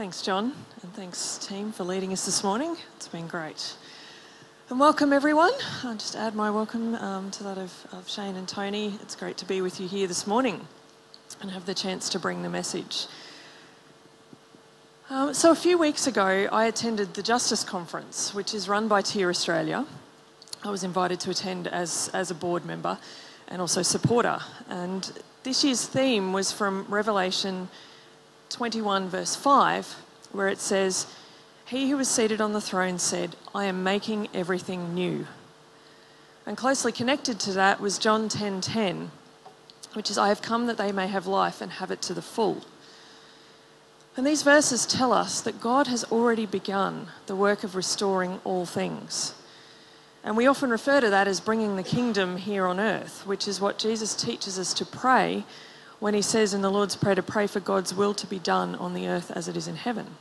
Thanks, John, and thanks, team, for leading us this morning. It's been great. And welcome, everyone. I'll just add my welcome um, to that of, of Shane and Tony. It's great to be with you here this morning and have the chance to bring the message. Um, so, a few weeks ago, I attended the Justice Conference, which is run by TEAR Australia. I was invited to attend as, as a board member and also supporter. And this year's theme was from Revelation 21, verse 5, where it says, He who was seated on the throne said, I am making everything new. And closely connected to that was John 10:10, 10, which is, I have come that they may have life and have it to the full. And these verses tell us that God has already begun the work of restoring all things. And we often refer to that as bringing the kingdom here on earth, which is what Jesus teaches us to pray when he says in the Lord's Prayer to pray for God's will to be done on the earth as it is in heaven.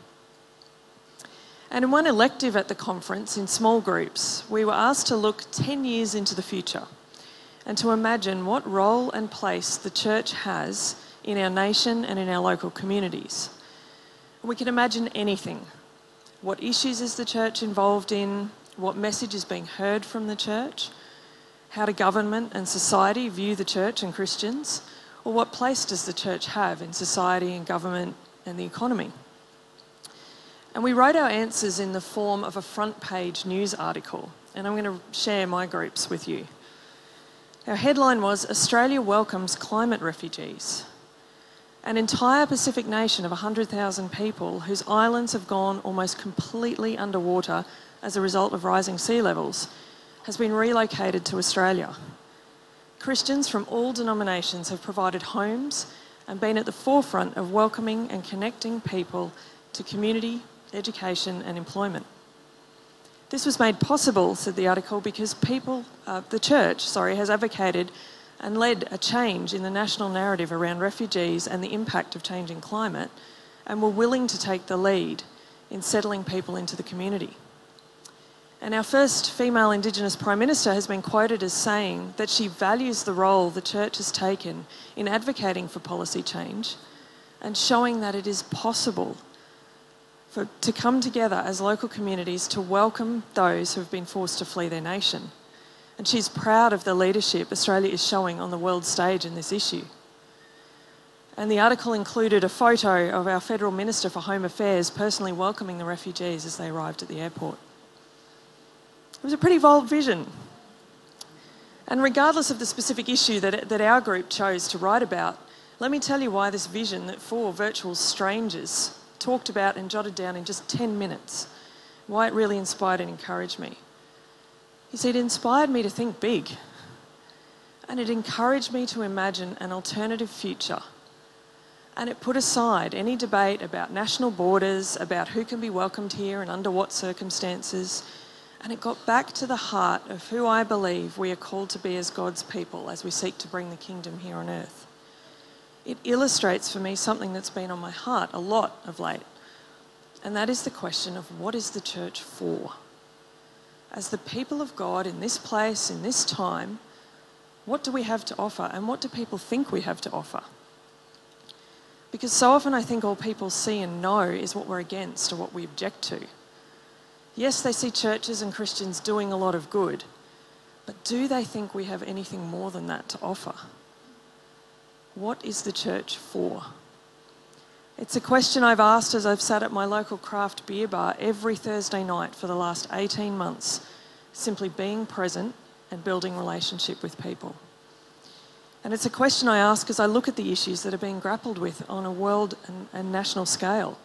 And in one elective at the conference, in small groups, we were asked to look 10 years into the future and to imagine what role and place the church has in our nation and in our local communities. We can imagine anything. What issues is the church involved in? What message is being heard from the church? How do government and society view the church and Christians? Well, what place does the church have in society and government and the economy? And we wrote our answers in the form of a front page news article, and I'm going to share my groups with you. Our headline was Australia welcomes climate refugees. An entire Pacific nation of 100,000 people whose islands have gone almost completely underwater as a result of rising sea levels has been relocated to Australia. Christians from all denominations have provided homes and been at the forefront of welcoming and connecting people to community, education, and employment. This was made possible, said the article, because people, uh, the church, sorry, has advocated and led a change in the national narrative around refugees and the impact of changing climate, and were willing to take the lead in settling people into the community. And our first female Indigenous Prime Minister has been quoted as saying that she values the role the church has taken in advocating for policy change and showing that it is possible for, to come together as local communities to welcome those who have been forced to flee their nation. And she's proud of the leadership Australia is showing on the world stage in this issue. And the article included a photo of our Federal Minister for Home Affairs personally welcoming the refugees as they arrived at the airport. It was a pretty bold vision. And regardless of the specific issue that, that our group chose to write about, let me tell you why this vision that four virtual strangers talked about and jotted down in just 10 minutes, why it really inspired and encouraged me. You see, it inspired me to think big. And it encouraged me to imagine an alternative future. And it put aside any debate about national borders, about who can be welcomed here and under what circumstances, and it got back to the heart of who I believe we are called to be as God's people as we seek to bring the kingdom here on earth. It illustrates for me something that's been on my heart a lot of late, and that is the question of what is the church for? As the people of God in this place, in this time, what do we have to offer, and what do people think we have to offer? Because so often I think all people see and know is what we're against or what we object to. Yes, they see churches and Christians doing a lot of good, but do they think we have anything more than that to offer? What is the church for? It's a question I've asked as I've sat at my local craft beer bar every Thursday night for the last 18 months, simply being present and building relationship with people. And it's a question I ask as I look at the issues that are being grappled with on a world and, and national scale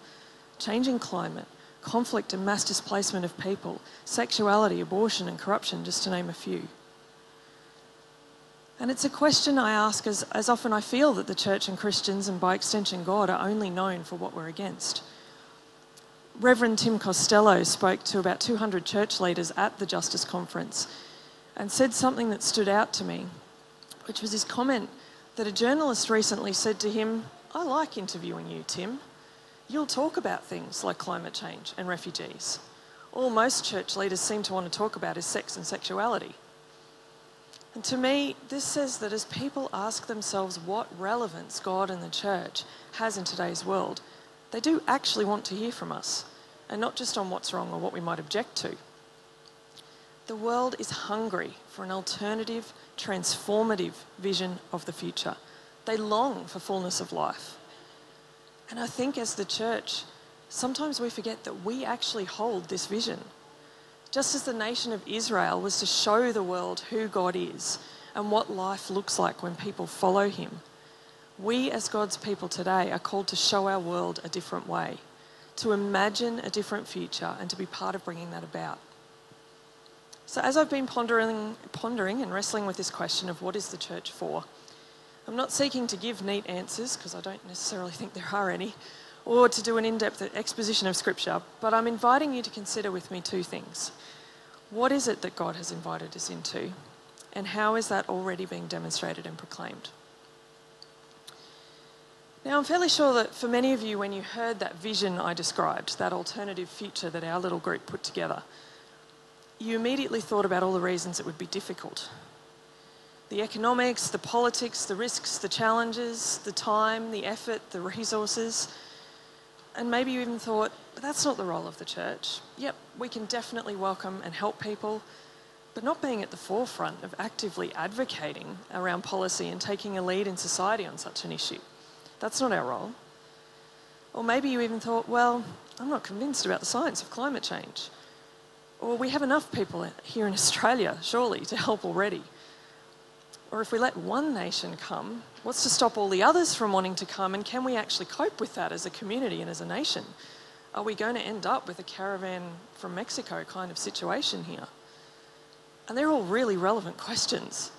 changing climate, conflict and mass displacement of people, sexuality, abortion, and corruption, just to name a few. And it's a question I ask as, as often I feel that the church and Christians, and by extension God, are only known for what we're against. Reverend Tim Costello spoke to about 200 church leaders at the Justice Conference and said something that stood out to me, which was his comment that a journalist recently said to him, I like interviewing you, Tim you'll talk about things like climate change and refugees. All most church leaders seem to want to talk about is sex and sexuality. And to me, this says that as people ask themselves what relevance God and the church has in today's world, they do actually want to hear from us, and not just on what's wrong or what we might object to. The world is hungry for an alternative, transformative vision of the future. They long for fullness of life. And I think as the church, sometimes we forget that we actually hold this vision. Just as the nation of Israel was to show the world who God is and what life looks like when people follow Him, we as God's people today are called to show our world a different way, to imagine a different future, and to be part of bringing that about. So, as I've been pondering, pondering and wrestling with this question of what is the church for, I'm not seeking to give neat answers because I don't necessarily think there are any, or to do an in depth exposition of Scripture, but I'm inviting you to consider with me two things. What is it that God has invited us into, and how is that already being demonstrated and proclaimed? Now, I'm fairly sure that for many of you, when you heard that vision I described, that alternative future that our little group put together, you immediately thought about all the reasons it would be difficult the economics, the politics, the risks, the challenges, the time, the effort, the resources. And maybe you even thought, but that's not the role of the church. Yep, we can definitely welcome and help people, but not being at the forefront of actively advocating around policy and taking a lead in society on such an issue. That's not our role. Or maybe you even thought, well, I'm not convinced about the science of climate change. Or we have enough people here in Australia, surely, to help already. Or if we let one nation come, what's to stop all the others from wanting to come? And can we actually cope with that as a community and as a nation? Are we going to end up with a caravan from Mexico kind of situation here? And they're all really relevant questions.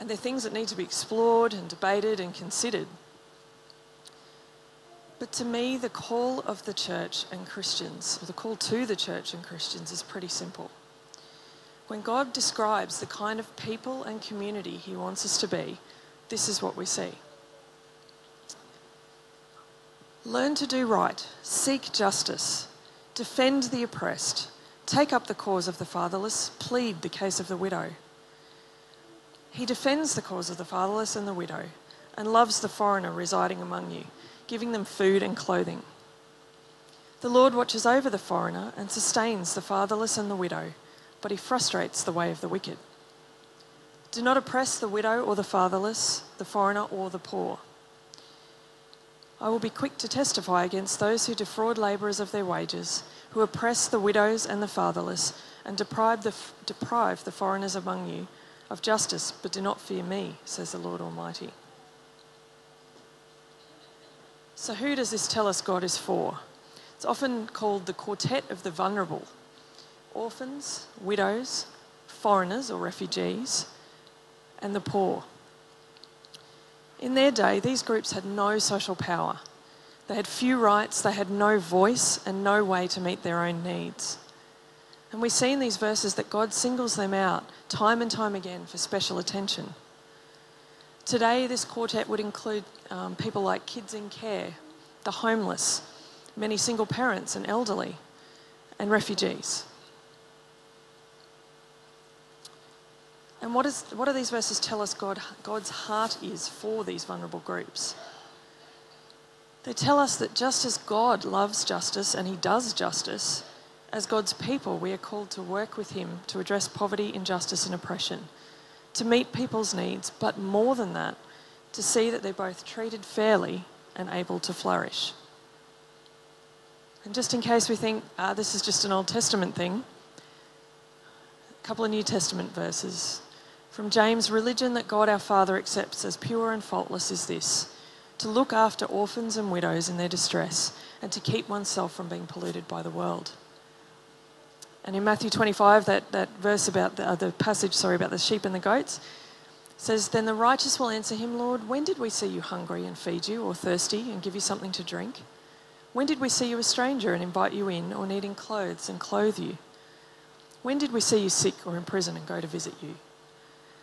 And they're things that need to be explored and debated and considered. But to me, the call of the church and Christians, or the call to the church and Christians, is pretty simple. When God describes the kind of people and community He wants us to be, this is what we see. Learn to do right, seek justice, defend the oppressed, take up the cause of the fatherless, plead the case of the widow. He defends the cause of the fatherless and the widow and loves the foreigner residing among you, giving them food and clothing. The Lord watches over the foreigner and sustains the fatherless and the widow but he frustrates the way of the wicked. Do not oppress the widow or the fatherless, the foreigner or the poor. I will be quick to testify against those who defraud labourers of their wages, who oppress the widows and the fatherless, and deprive the, deprive the foreigners among you of justice, but do not fear me, says the Lord Almighty. So, who does this tell us God is for? It's often called the quartet of the vulnerable orphans, widows, foreigners or refugees, and the poor. In their day, these groups had no social power. They had few rights, they had no voice, and no way to meet their own needs. And we see in these verses that God singles them out time and time again for special attention. Today, this quartet would include um, people like kids in care, the homeless, many single parents and elderly, and refugees. And what, is, what do these verses tell us God, God's heart is for these vulnerable groups? They tell us that just as God loves justice and He does justice, as God's people, we are called to work with Him to address poverty, injustice, and oppression, to meet people's needs, but more than that, to see that they're both treated fairly and able to flourish. And just in case we think ah, this is just an Old Testament thing, a couple of New Testament verses. From James, religion that God our Father accepts as pure and faultless is this to look after orphans and widows in their distress and to keep oneself from being polluted by the world. And in Matthew 25, that, that verse about the, uh, the passage, sorry, about the sheep and the goats, says, Then the righteous will answer him, Lord, when did we see you hungry and feed you, or thirsty and give you something to drink? When did we see you a stranger and invite you in, or needing clothes and clothe you? When did we see you sick or in prison and go to visit you?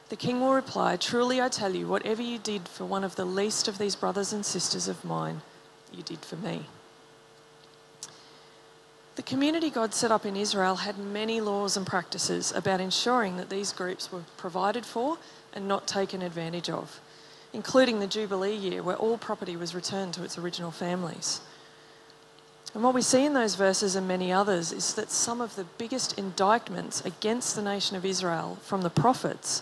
The king will reply, Truly I tell you, whatever you did for one of the least of these brothers and sisters of mine, you did for me. The community God set up in Israel had many laws and practices about ensuring that these groups were provided for and not taken advantage of, including the Jubilee year where all property was returned to its original families. And what we see in those verses and many others is that some of the biggest indictments against the nation of Israel from the prophets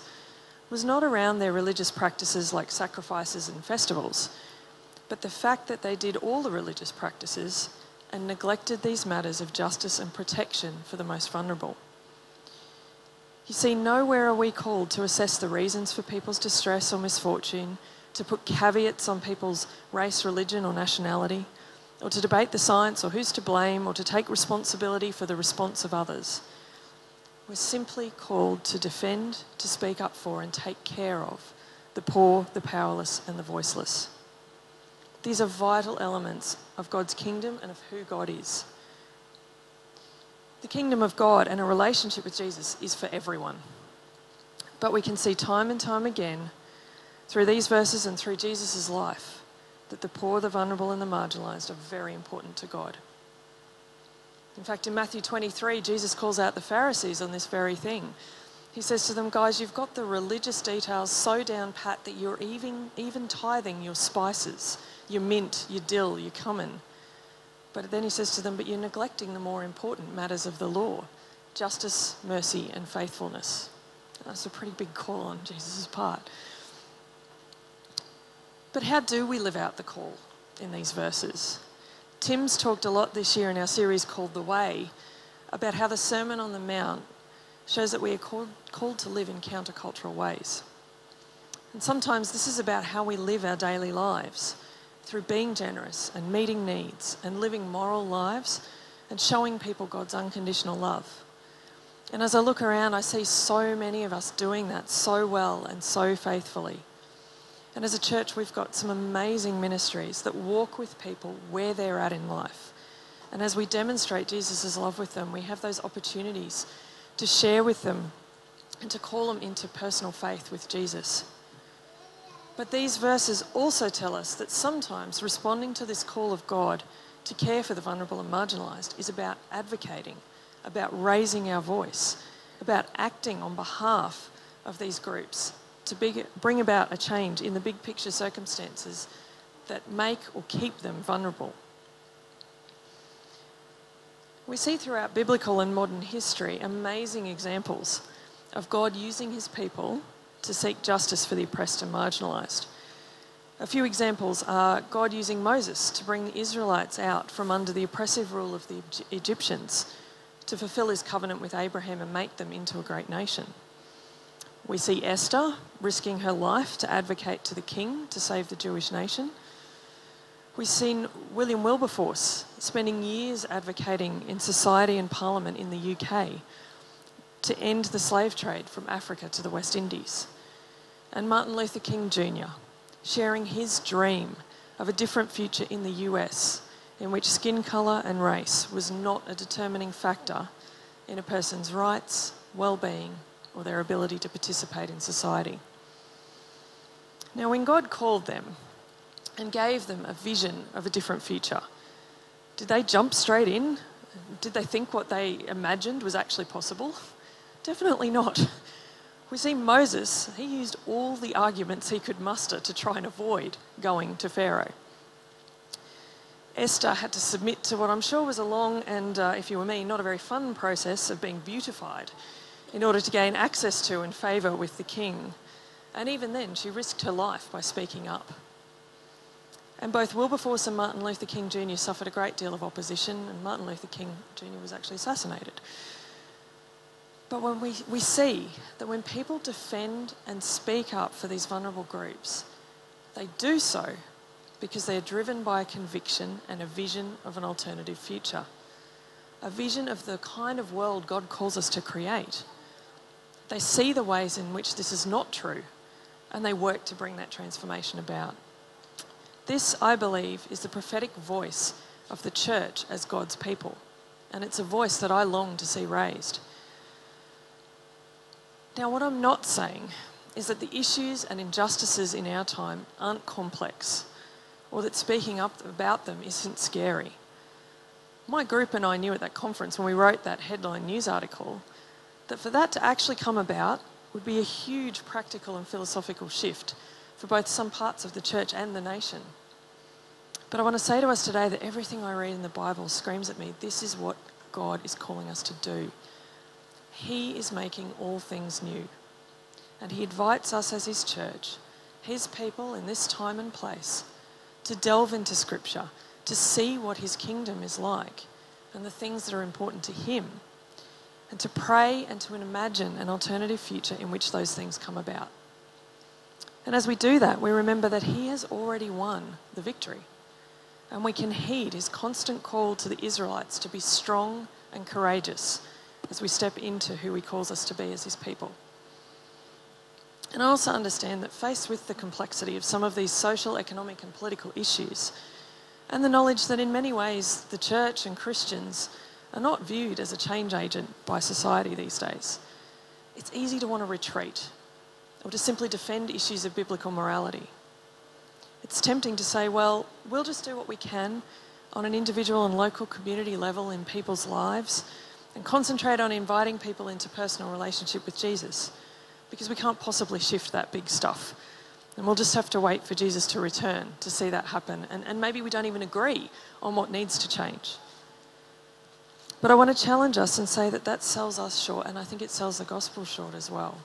was not around their religious practices like sacrifices and festivals, but the fact that they did all the religious practices and neglected these matters of justice and protection for the most vulnerable. You see, nowhere are we called to assess the reasons for people's distress or misfortune, to put caveats on people's race, religion, or nationality or to debate the science or who's to blame or to take responsibility for the response of others. We're simply called to defend, to speak up for, and take care of the poor, the powerless, and the voiceless. These are vital elements of God's kingdom and of who God is. The kingdom of God and a relationship with Jesus is for everyone. But we can see time and time again through these verses and through Jesus' life that the poor, the vulnerable, and the marginalised are very important to God. In fact, in Matthew 23, Jesus calls out the Pharisees on this very thing. He says to them, Guys, you've got the religious details so down pat that you're even, even tithing your spices, your mint, your dill, your cumin. But then he says to them, But you're neglecting the more important matters of the law justice, mercy, and faithfulness. That's a pretty big call on Jesus' part. But how do we live out the call in these verses? Tim's talked a lot this year in our series called The Way about how the Sermon on the Mount shows that we are called, called to live in countercultural ways. And sometimes this is about how we live our daily lives through being generous and meeting needs and living moral lives and showing people God's unconditional love. And as I look around, I see so many of us doing that so well and so faithfully. And as a church, we've got some amazing ministries that walk with people where they're at in life. And as we demonstrate Jesus' love with them, we have those opportunities to share with them and to call them into personal faith with Jesus. But these verses also tell us that sometimes responding to this call of God to care for the vulnerable and marginalised is about advocating, about raising our voice, about acting on behalf of these groups to big, bring about a change in the big picture circumstances that make or keep them vulnerable. We see throughout biblical and modern history amazing examples of God using his people to seek justice for the oppressed and marginalised. A few examples are God using Moses to bring the Israelites out from under the oppressive rule of the Egyptians to fulfill his covenant with Abraham and make them into a great nation. We see Esther risking her life to advocate to the king to save the Jewish nation. We've seen William Wilberforce spending years advocating in society and parliament in the UK to end the slave trade from Africa to the West Indies. And Martin Luther King Jr. sharing his dream of a different future in the US in which skin colour and race was not a determining factor in a person's rights, well-being or their ability to participate in society. Now, when God called them and gave them a vision of a different future, did they jump straight in? Did they think what they imagined was actually possible? Definitely not. We see Moses, he used all the arguments he could muster to try and avoid going to Pharaoh. Esther had to submit to what I'm sure was a long and, uh, if you were me, not a very fun process of being beautified in order to gain access to and favour with the king. And even then, she risked her life by speaking up. And both Wilberforce and Martin Luther King Jr. suffered a great deal of opposition, and Martin Luther King Jr. was actually assassinated. But when we, we see that when people defend and speak up for these vulnerable groups, they do so because they're driven by a conviction and a vision of an alternative future. A vision of the kind of world God calls us to create. They see the ways in which this is not true and they work to bring that transformation about. This, I believe, is the prophetic voice of the church as God's people, and it's a voice that I long to see raised. Now, what I'm not saying is that the issues and injustices in our time aren't complex or that speaking up about them isn't scary. My group and I knew at that conference when we wrote that headline news article that for that to actually come about would be a huge practical and philosophical shift for both some parts of the church and the nation. But I want to say to us today that everything I read in the Bible screams at me this is what God is calling us to do. He is making all things new. And He invites us as His church, His people in this time and place, to delve into Scripture, to see what His kingdom is like and the things that are important to Him, and to pray and to imagine an alternative future in which those things come about. And as we do that, we remember that He has already won the victory. And we can heed His constant call to the Israelites to be strong and courageous as we step into who He calls us to be as His people. And I also understand that faced with the complexity of some of these social, economic, and political issues, and the knowledge that in many ways the church and Christians are not viewed as a change agent by society these days, it's easy to want to retreat or to simply defend issues of biblical morality. It's tempting to say, well, we'll just do what we can on an individual and local community level in people's lives and concentrate on inviting people into personal relationship with Jesus because we can't possibly shift that big stuff. And we'll just have to wait for Jesus to return to see that happen. And, and maybe we don't even agree on what needs to change. But I want to challenge us and say that that sells us short, and I think it sells the gospel short as well.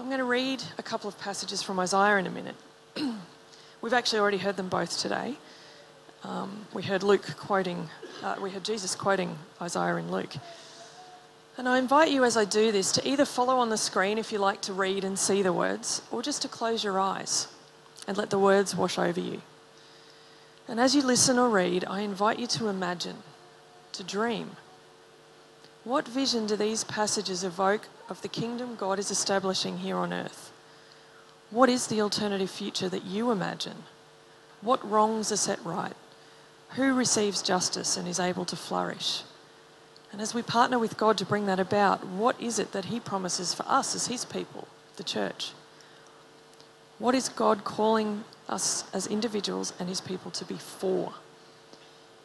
I'm going to read a couple of passages from Isaiah in a minute. We've actually already heard them both today. Um, we heard Luke quoting, uh, we heard Jesus quoting Isaiah in Luke. And I invite you as I do this to either follow on the screen if you like to read and see the words, or just to close your eyes and let the words wash over you. And as you listen or read, I invite you to imagine, to dream. What vision do these passages evoke of the kingdom God is establishing here on earth? What is the alternative future that you imagine? What wrongs are set right? Who receives justice and is able to flourish? And as we partner with God to bring that about, what is it that He promises for us as His people, the church? What is God calling us as individuals and His people to be for?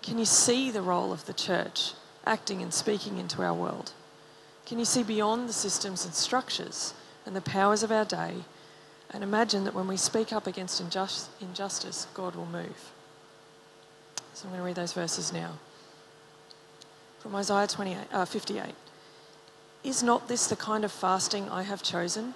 Can you see the role of the church acting and speaking into our world? Can you see beyond the systems and structures and the powers of our day and imagine that when we speak up against injust- injustice, God will move? So I'm going to read those verses now from Isaiah 28, uh, 58. Is not this the kind of fasting I have chosen?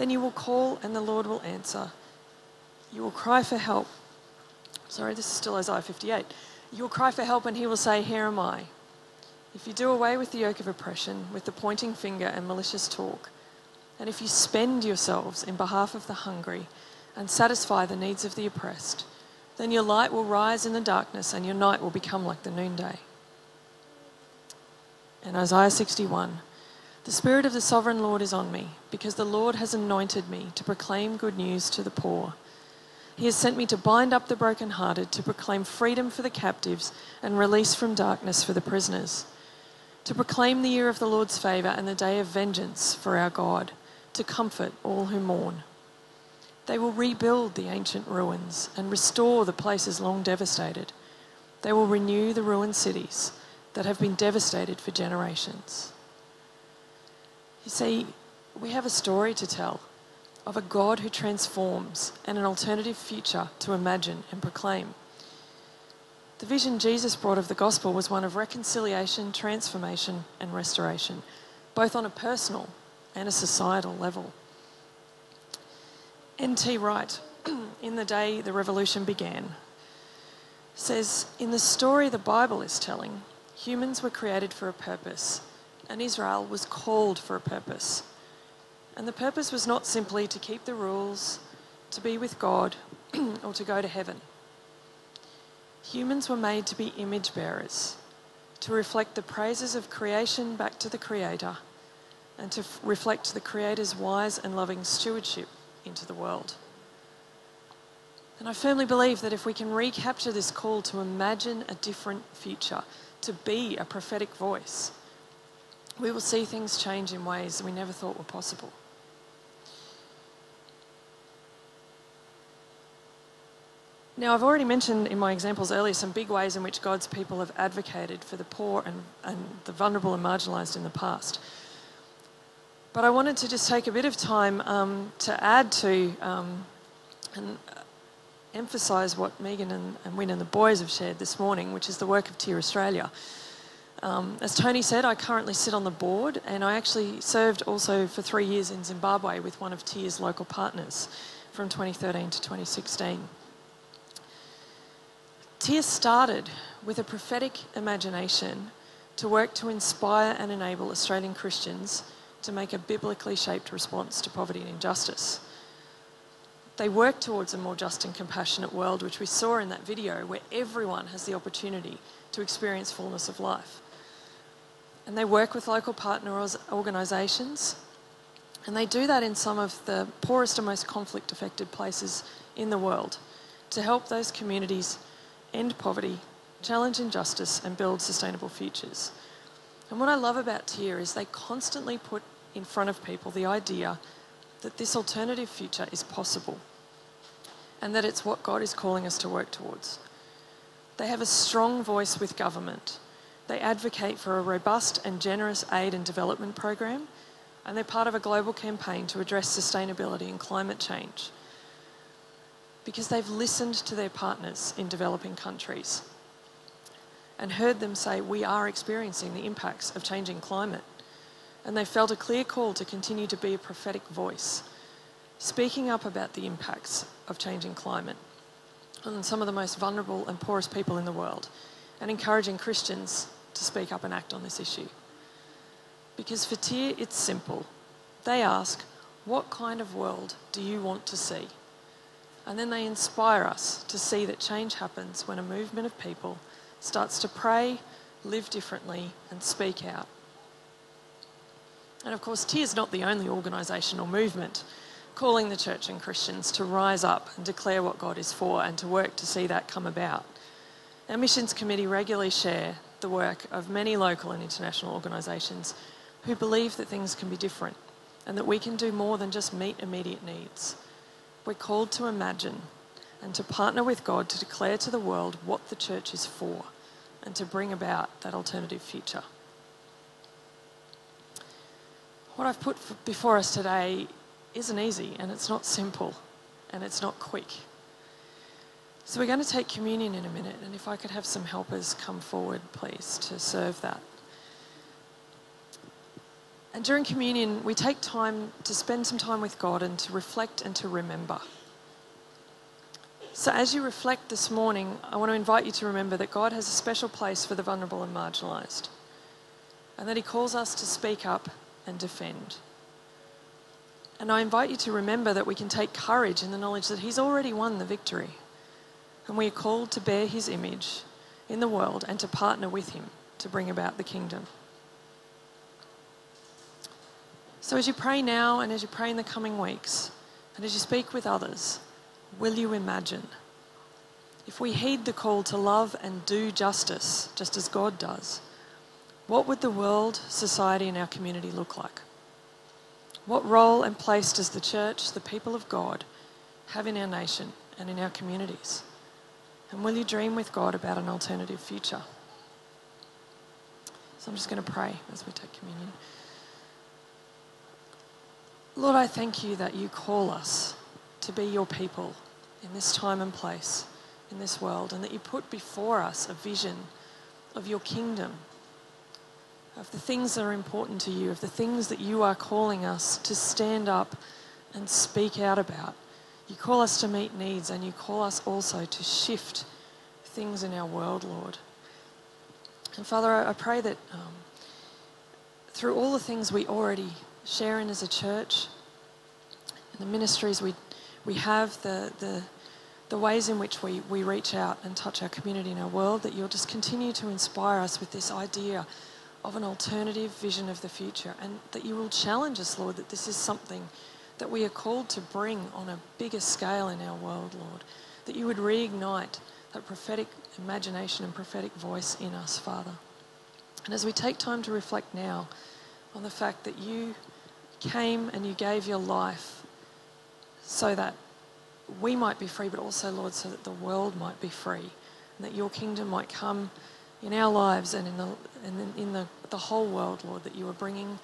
Then you will call, and the Lord will answer. You will cry for help. Sorry, this is still Isaiah 58. You will cry for help, and he will say, Here am I. If you do away with the yoke of oppression, with the pointing finger and malicious talk, and if you spend yourselves in behalf of the hungry and satisfy the needs of the oppressed, then your light will rise in the darkness and your night will become like the noonday. And Isaiah 61 The Spirit of the Sovereign Lord is on me, because the Lord has anointed me to proclaim good news to the poor. He has sent me to bind up the brokenhearted, to proclaim freedom for the captives and release from darkness for the prisoners, to proclaim the year of the Lord's favour and the day of vengeance for our God, to comfort all who mourn they will rebuild the ancient ruins and restore the places long devastated. They will renew the ruined cities that have been devastated for generations. You see, we have a story to tell of a God who transforms and an alternative future to imagine and proclaim. The vision Jesus brought of the gospel was one of reconciliation, transformation, and restoration, both on a personal and a societal level. N.T. Wright, in the day the revolution began, says In the story the Bible is telling, humans were created for a purpose, and Israel was called for a purpose. And the purpose was not simply to keep the rules, to be with God, or to go to heaven. Humans were made to be image bearers, to reflect the praises of creation back to the Creator, and to f- reflect the Creator's wise and loving stewardship into the world. And I firmly believe that if we can recapture this call to imagine a different future, to be a prophetic voice, we will see things change in ways we never thought were possible. Now, I've already mentioned in my examples earlier some big ways in which God's people have advocated for the poor and, and the vulnerable and marginalised in the past. But I wanted to just take a bit of time um, to add to um, and emphasise what Megan and, and Win and the boys have shared this morning, which is the work of Tear Australia. Um, as Tony said, I currently sit on the board and I actually served also for three years in Zimbabwe with one of Tear's local partners from 2013 to 2016. Tear started with a prophetic imagination to work to inspire and enable Australian Christians to make a biblically shaped response to poverty and injustice. They work towards a more just and compassionate world, which we saw in that video, where everyone has the opportunity to experience fullness of life. And they work with local partner organisations, and they do that in some of the poorest and most conflict affected places in the world to help those communities end poverty, challenge injustice, and build sustainable futures. And what I love about Tear is they constantly put in front of people the idea that this alternative future is possible and that it's what God is calling us to work towards. They have a strong voice with government. They advocate for a robust and generous aid and development program, and they're part of a global campaign to address sustainability and climate change because they've listened to their partners in developing countries and heard them say, We are experiencing the impacts of changing climate. And they felt a clear call to continue to be a prophetic voice, speaking up about the impacts of changing climate on some of the most vulnerable and poorest people in the world, and encouraging Christians to speak up and act on this issue. Because for Tear, it's simple. They ask, What kind of world do you want to see? And then they inspire us to see that change happens when a movement of people starts to pray, live differently, and speak out. And of course, Tear is not the only organisation or movement calling the church and Christians to rise up and declare what God is for and to work to see that come about. Our missions committee regularly share the work of many local and international organisations who believe that things can be different and that we can do more than just meet immediate needs. We're called to imagine and to partner with God to declare to the world what the church is for and to bring about that alternative future. What I've put before us today isn't easy and it's not simple and it's not quick. So we're going to take communion in a minute, and if I could have some helpers come forward, please, to serve that. And during communion, we take time to spend some time with God and to reflect and to remember. So, as you reflect this morning, I want to invite you to remember that God has a special place for the vulnerable and marginalised, and that He calls us to speak up and defend. And I invite you to remember that we can take courage in the knowledge that He's already won the victory, and we are called to bear His image in the world and to partner with Him to bring about the kingdom. So, as you pray now and as you pray in the coming weeks, and as you speak with others, will you imagine? If we heed the call to love and do justice, just as God does, what would the world, society, and our community look like? What role and place does the church, the people of God, have in our nation and in our communities? And will you dream with God about an alternative future? So I'm just going to pray as we take communion. Lord, I thank you that you call us to be your people in this time and place, in this world, and that you put before us a vision of your kingdom, of the things that are important to you, of the things that you are calling us to stand up and speak out about. You call us to meet needs, and you call us also to shift things in our world, Lord. And Father, I pray that um, through all the things we already share in as a church, and the ministries we, we have, the, the, the ways in which we, we reach out and touch our community and our world, that you'll just continue to inspire us with this idea of an alternative vision of the future and that you will challenge us, Lord, that this is something that we are called to bring on a bigger scale in our world, Lord. that you would reignite that prophetic imagination and prophetic voice in us, Father. And as we take time to reflect now on the fact that you came and you gave your life so that we might be free, but also, Lord, so that the world might be free and that your kingdom might come in our lives and in the, and in the, the whole world, Lord, that you are bringing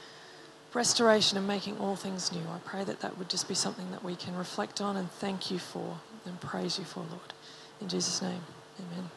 restoration and making all things new. I pray that that would just be something that we can reflect on and thank you for and praise you for, Lord. In Jesus' name, amen.